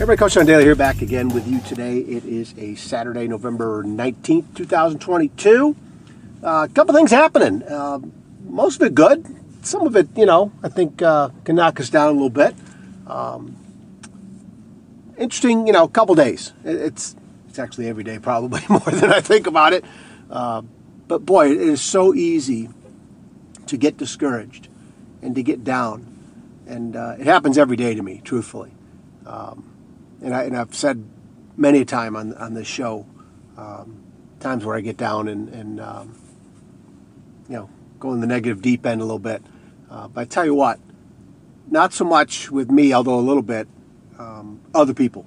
Everybody, Coach John Daly here, back again with you today. It is a Saturday, November 19th, 2022. A uh, couple things happening. Uh, most of it good. Some of it, you know, I think uh, can knock us down a little bit. Um, interesting, you know, couple days. It's it's actually every day, probably more than I think about it. Uh, but boy, it is so easy to get discouraged and to get down, and uh, it happens every day to me, truthfully. Um, and, I, and I've said many a time on on this show, um, times where I get down and, and um, you know go in the negative deep end a little bit. Uh, but I tell you what, not so much with me, although a little bit, um, other people.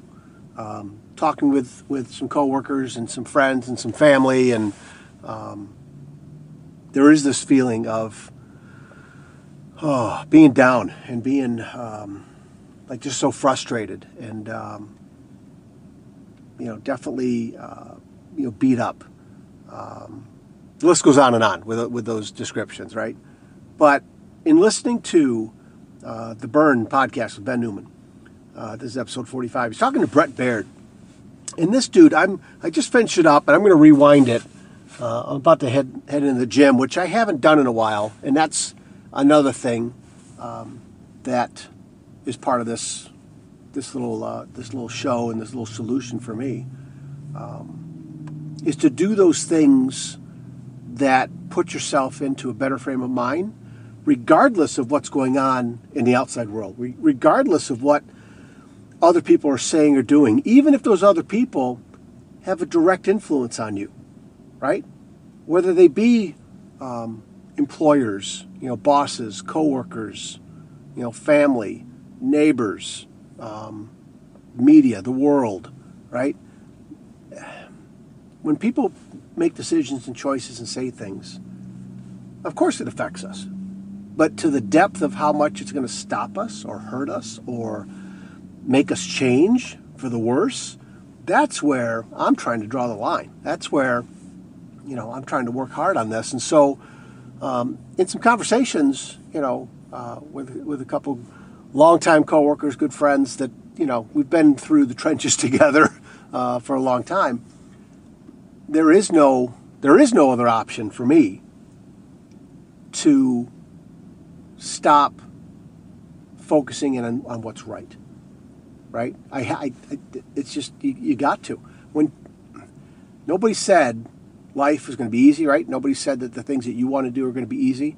Um, talking with, with some coworkers and some friends and some family, and um, there is this feeling of oh, being down and being um, like just so frustrated and um, you know definitely uh, you know beat up. Um, the list goes on and on with with those descriptions, right? But in listening to uh, the Burn podcast with Ben Newman, uh, this is episode 45. He's talking to Brett Baird, and this dude, I'm I just finished it up, and I'm going to rewind it. Uh, I'm about to head head into the gym, which I haven't done in a while, and that's another thing um, that is part of this this little uh, this little show and this little solution for me um, is to do those things that put yourself into a better frame of mind, regardless of what's going on in the outside world, regardless of what other people are saying or doing, even if those other people have a direct influence on you, right? Whether they be um, employers, you know, bosses, coworkers, you know, family, neighbors, um, media, the world, right? When people make decisions and choices and say things, of course it affects us. But to the depth of how much it's going to stop us or hurt us or make us change for the worse, that's where I'm trying to draw the line. That's where, you know, I'm trying to work hard on this. And so, um, in some conversations, you know, uh, with with a couple longtime coworkers, good friends that you know we've been through the trenches together uh, for a long time. There is no there is no other option for me to stop focusing in on, on what's right. Right? I, I, it's just you, you got to. When nobody said life is going to be easy, right? Nobody said that the things that you want to do are going to be easy.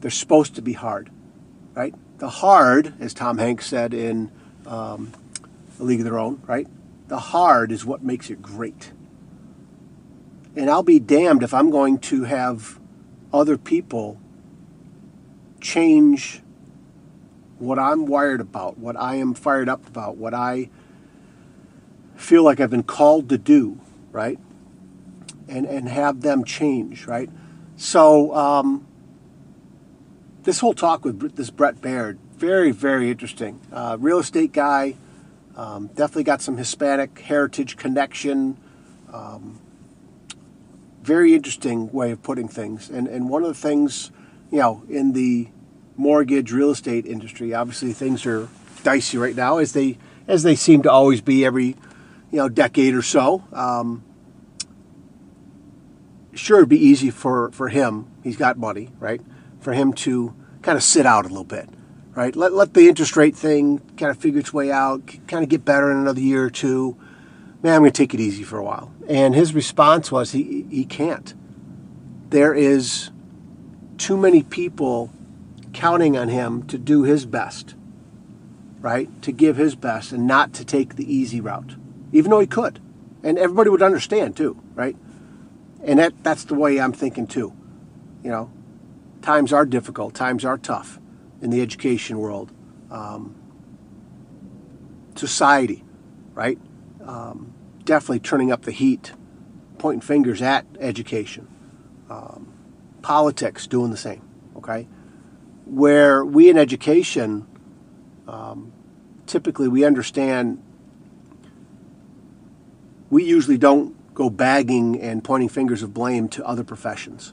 They're supposed to be hard, right? The hard, as Tom Hanks said in um, A League of Their Own, right? The hard is what makes it great. And I'll be damned if I'm going to have other people change what I'm wired about, what I am fired up about, what I feel like I've been called to do, right? And and have them change, right? So um, this whole talk with this Brett Baird, very, very interesting. Uh, real estate guy, um, definitely got some Hispanic heritage connection. Um, very interesting way of putting things. And, and one of the things, you know, in the mortgage real estate industry, obviously things are dicey right now as they as they seem to always be every you know decade or so. Um, sure, it'd be easy for for him. He's got money, right? For him to kind of sit out a little bit, right? Let, let the interest rate thing kind of figure its way out, kind of get better in another year or two. Man, I'm going to take it easy for a while. And his response was he, he can't. There is too many people counting on him to do his best, right? To give his best and not to take the easy route, even though he could. And everybody would understand too, right? And that, that's the way I'm thinking too. You know, times are difficult, times are tough in the education world. Um, society, right? Um, definitely turning up the heat, pointing fingers at education. Um, politics doing the same, okay? Where we in education, um, typically we understand, we usually don't go bagging and pointing fingers of blame to other professions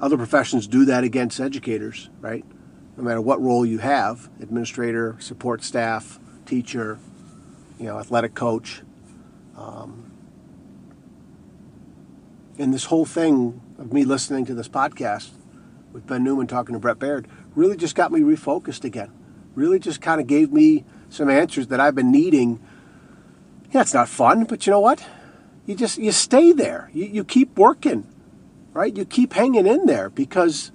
other professions do that against educators, right? No matter what role you have administrator, support staff, teacher, you know, athletic coach. Um, and this whole thing of me listening to this podcast with Ben Newman talking to Brett Baird really just got me refocused again. Really just kind of gave me some answers that I've been needing. Yeah, it's not fun, but you know what? You just you stay there. You, you keep working, right? You keep hanging in there because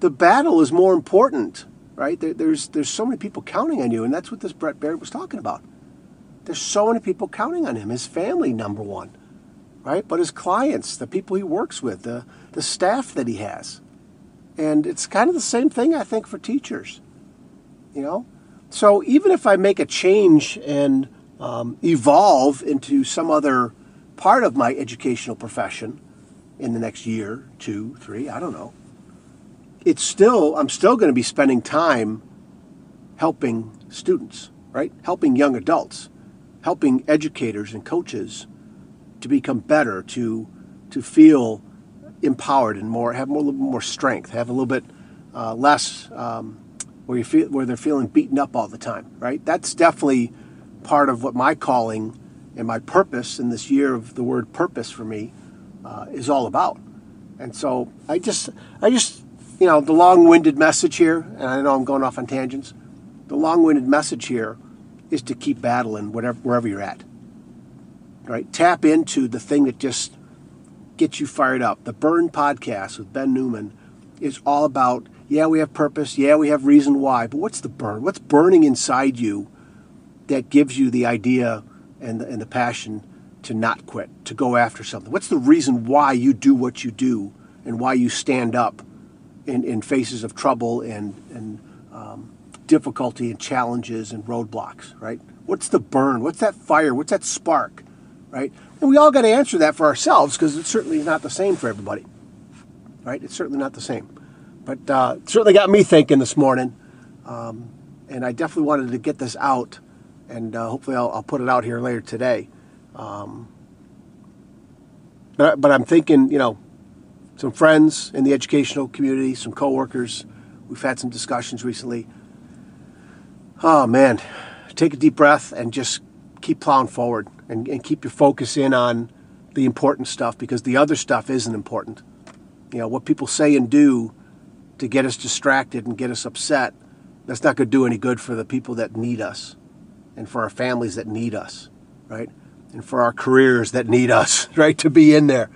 the battle is more important, right? There, there's there's so many people counting on you, and that's what this Brett Baird was talking about. There's so many people counting on him. His family, number one, right? But his clients, the people he works with, the the staff that he has, and it's kind of the same thing I think for teachers. You know, so even if I make a change and um, evolve into some other part of my educational profession in the next year, two, three, I don't know it's still I'm still going to be spending time helping students, right? Helping young adults, helping educators and coaches to become better, to to feel empowered and more have more, a little more strength, have a little bit uh, less um, where you feel where they're feeling beaten up all the time, right? That's definitely part of what my calling and my purpose in this year of the word purpose for me uh, is all about. And so I just I just you know, the long winded message here, and I know I'm going off on tangents, the long winded message here is to keep battling whatever, wherever you're at. Right? Tap into the thing that just gets you fired up. The Burn podcast with Ben Newman is all about, yeah, we have purpose, yeah, we have reason why, but what's the burn? What's burning inside you that gives you the idea and the, and the passion to not quit, to go after something? What's the reason why you do what you do and why you stand up in, in faces of trouble and, and um, difficulty and challenges and roadblocks, right? What's the burn? What's that fire? What's that spark, right? And we all got to answer that for ourselves because it's certainly not the same for everybody, right? It's certainly not the same. But uh, certainly got me thinking this morning. Um, and I definitely wanted to get this out, and uh, hopefully I'll, I'll, put it out here later today. Um, but, but I'm thinking, you know, some friends in the educational community, some coworkers. We've had some discussions recently. Oh man, take a deep breath and just keep plowing forward and, and keep your focus in on the important stuff because the other stuff isn't important. You know, what people say and do to get us distracted and get us upset, that's not going to do any good for the people that need us and for our families that need us, right? And for our careers that need us, right, to be in there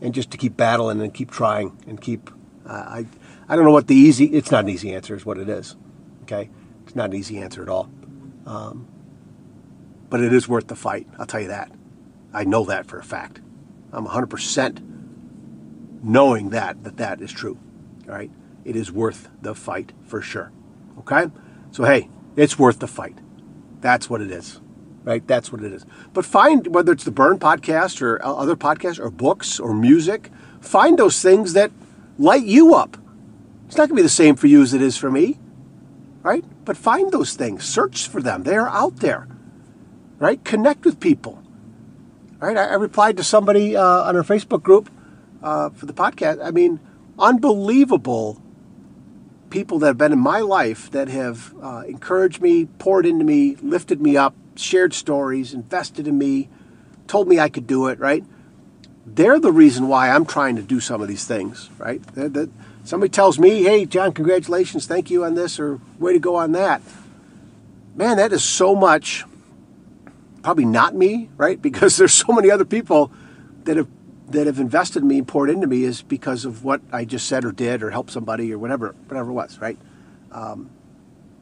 and just to keep battling and keep trying and keep. Uh, I I don't know what the easy. It's not an easy answer. Is what it is. Okay, it's not an easy answer at all. Um, but it is worth the fight. I'll tell you that. I know that for a fact. I'm 100% knowing that that that is true. All right, it is worth the fight for sure. Okay, so hey, it's worth the fight. That's what it is right? That's what it is. But find whether it's the Burn podcast or other podcasts or books or music, find those things that light you up. It's not going to be the same for you as it is for me, right? But find those things, search for them. They are out there, right? Connect with people, right? I, I replied to somebody uh, on our Facebook group uh, for the podcast. I mean, unbelievable people that have been in my life that have uh, encouraged me, poured into me, lifted me up, shared stories, invested in me, told me I could do it, right? They're the reason why I'm trying to do some of these things, right? They're, somebody tells me, hey, John, congratulations, thank you on this, or way to go on that. Man, that is so much, probably not me, right? Because there's so many other people that have that have invested in me and poured into me is because of what I just said or did or helped somebody or whatever, whatever it was, right? Um,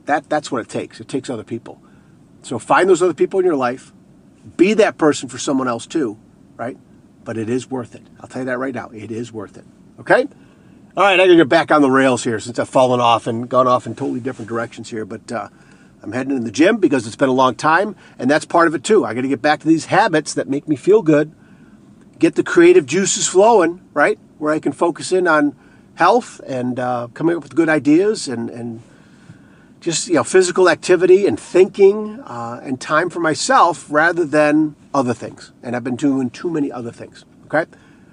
that that's what it takes. It takes other people. So find those other people in your life. Be that person for someone else too, right? But it is worth it. I'll tell you that right now. It is worth it. Okay? All right, I gotta get back on the rails here since I've fallen off and gone off in totally different directions here. But uh, I'm heading in the gym because it's been a long time, and that's part of it too. I got to get back to these habits that make me feel good, get the creative juices flowing, right? Where I can focus in on health and uh, coming up with good ideas and, and just you know physical activity and thinking uh, and time for myself rather than other things. And I've been doing too many other things. Okay, all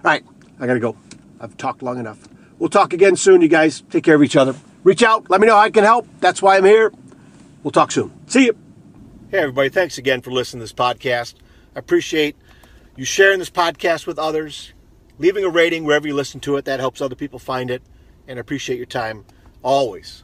right, I gotta go. I've talked long enough. We'll talk again soon, you guys. Take care of each other. Reach out. Let me know how I can help. That's why I'm here. We'll talk soon. See you. Hey, everybody, thanks again for listening to this podcast. I appreciate you sharing this podcast with others, leaving a rating wherever you listen to it. That helps other people find it. And I appreciate your time always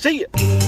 See you.